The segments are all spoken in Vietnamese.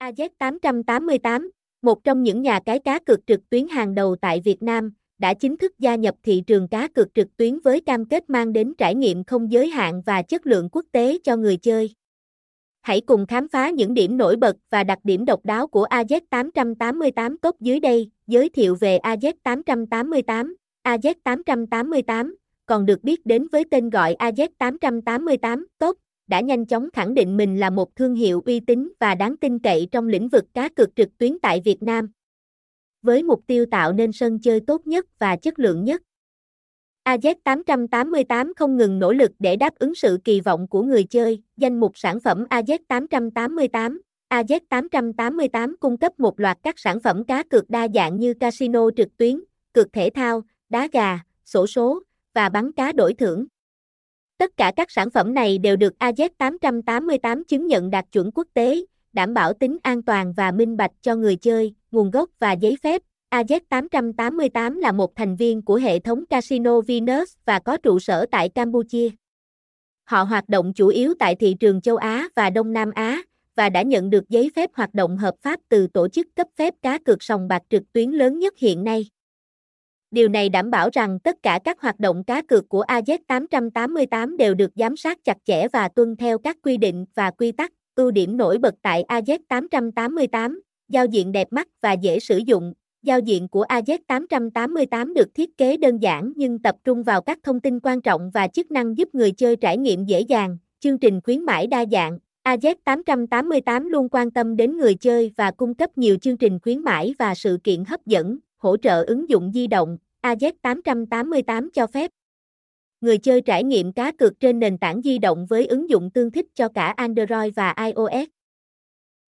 AZ888, một trong những nhà cái cá cược trực tuyến hàng đầu tại Việt Nam, đã chính thức gia nhập thị trường cá cược trực tuyến với cam kết mang đến trải nghiệm không giới hạn và chất lượng quốc tế cho người chơi. Hãy cùng khám phá những điểm nổi bật và đặc điểm độc đáo của AZ888 tốt dưới đây, giới thiệu về AZ888. AZ888, còn được biết đến với tên gọi AZ888 tốt, đã nhanh chóng khẳng định mình là một thương hiệu uy tín và đáng tin cậy trong lĩnh vực cá cược trực tuyến tại Việt Nam. Với mục tiêu tạo nên sân chơi tốt nhất và chất lượng nhất. AZ888 không ngừng nỗ lực để đáp ứng sự kỳ vọng của người chơi, danh mục sản phẩm AZ888. AZ888 cung cấp một loạt các sản phẩm cá cược đa dạng như casino trực tuyến, cược thể thao, đá gà, sổ số và bắn cá đổi thưởng. Tất cả các sản phẩm này đều được AZ888 chứng nhận đạt chuẩn quốc tế, đảm bảo tính an toàn và minh bạch cho người chơi, nguồn gốc và giấy phép. AZ888 là một thành viên của hệ thống Casino Venus và có trụ sở tại Campuchia. Họ hoạt động chủ yếu tại thị trường châu Á và Đông Nam Á và đã nhận được giấy phép hoạt động hợp pháp từ tổ chức cấp phép cá cược sòng bạc trực tuyến lớn nhất hiện nay. Điều này đảm bảo rằng tất cả các hoạt động cá cược của AZ888 đều được giám sát chặt chẽ và tuân theo các quy định và quy tắc. Ưu điểm nổi bật tại AZ888, giao diện đẹp mắt và dễ sử dụng. Giao diện của AZ888 được thiết kế đơn giản nhưng tập trung vào các thông tin quan trọng và chức năng giúp người chơi trải nghiệm dễ dàng. Chương trình khuyến mãi đa dạng. AZ888 luôn quan tâm đến người chơi và cung cấp nhiều chương trình khuyến mãi và sự kiện hấp dẫn hỗ trợ ứng dụng di động, AZ888 cho phép. Người chơi trải nghiệm cá cược trên nền tảng di động với ứng dụng tương thích cho cả Android và iOS.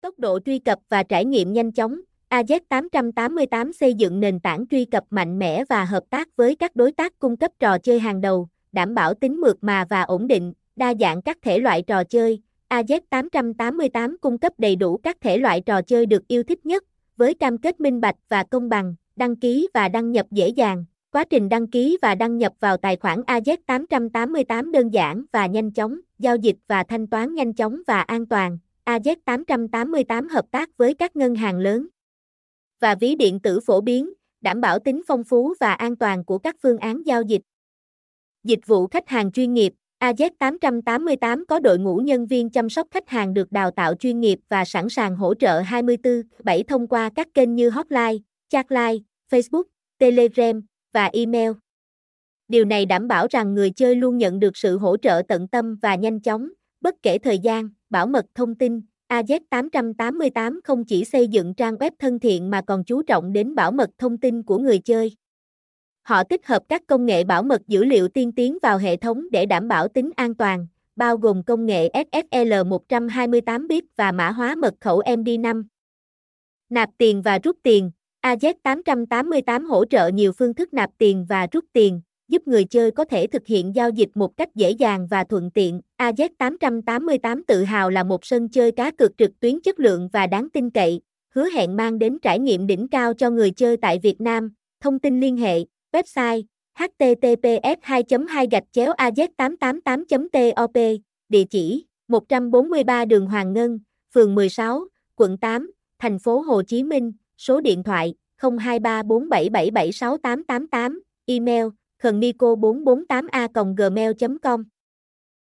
Tốc độ truy cập và trải nghiệm nhanh chóng, AZ888 xây dựng nền tảng truy cập mạnh mẽ và hợp tác với các đối tác cung cấp trò chơi hàng đầu, đảm bảo tính mượt mà và ổn định, đa dạng các thể loại trò chơi. AZ888 cung cấp đầy đủ các thể loại trò chơi được yêu thích nhất, với cam kết minh bạch và công bằng đăng ký và đăng nhập dễ dàng. Quá trình đăng ký và đăng nhập vào tài khoản AZ888 đơn giản và nhanh chóng, giao dịch và thanh toán nhanh chóng và an toàn. AZ888 hợp tác với các ngân hàng lớn và ví điện tử phổ biến, đảm bảo tính phong phú và an toàn của các phương án giao dịch. Dịch vụ khách hàng chuyên nghiệp AZ888 có đội ngũ nhân viên chăm sóc khách hàng được đào tạo chuyên nghiệp và sẵn sàng hỗ trợ 24/7 thông qua các kênh như hotline, chatline, Facebook, Telegram và email. Điều này đảm bảo rằng người chơi luôn nhận được sự hỗ trợ tận tâm và nhanh chóng, bất kể thời gian, bảo mật thông tin. AZ888 không chỉ xây dựng trang web thân thiện mà còn chú trọng đến bảo mật thông tin của người chơi. Họ tích hợp các công nghệ bảo mật dữ liệu tiên tiến vào hệ thống để đảm bảo tính an toàn, bao gồm công nghệ SSL 128 bit và mã hóa mật khẩu MD5. Nạp tiền và rút tiền AZ888 hỗ trợ nhiều phương thức nạp tiền và rút tiền, giúp người chơi có thể thực hiện giao dịch một cách dễ dàng và thuận tiện. AZ888 tự hào là một sân chơi cá cược trực tuyến chất lượng và đáng tin cậy, hứa hẹn mang đến trải nghiệm đỉnh cao cho người chơi tại Việt Nam. Thông tin liên hệ, website https 2 2 gạch chéo az 888 top địa chỉ 143 đường Hoàng Ngân, phường 16, quận 8, thành phố Hồ Chí Minh số điện thoại 0234777688, email khờnnico448a gmail.com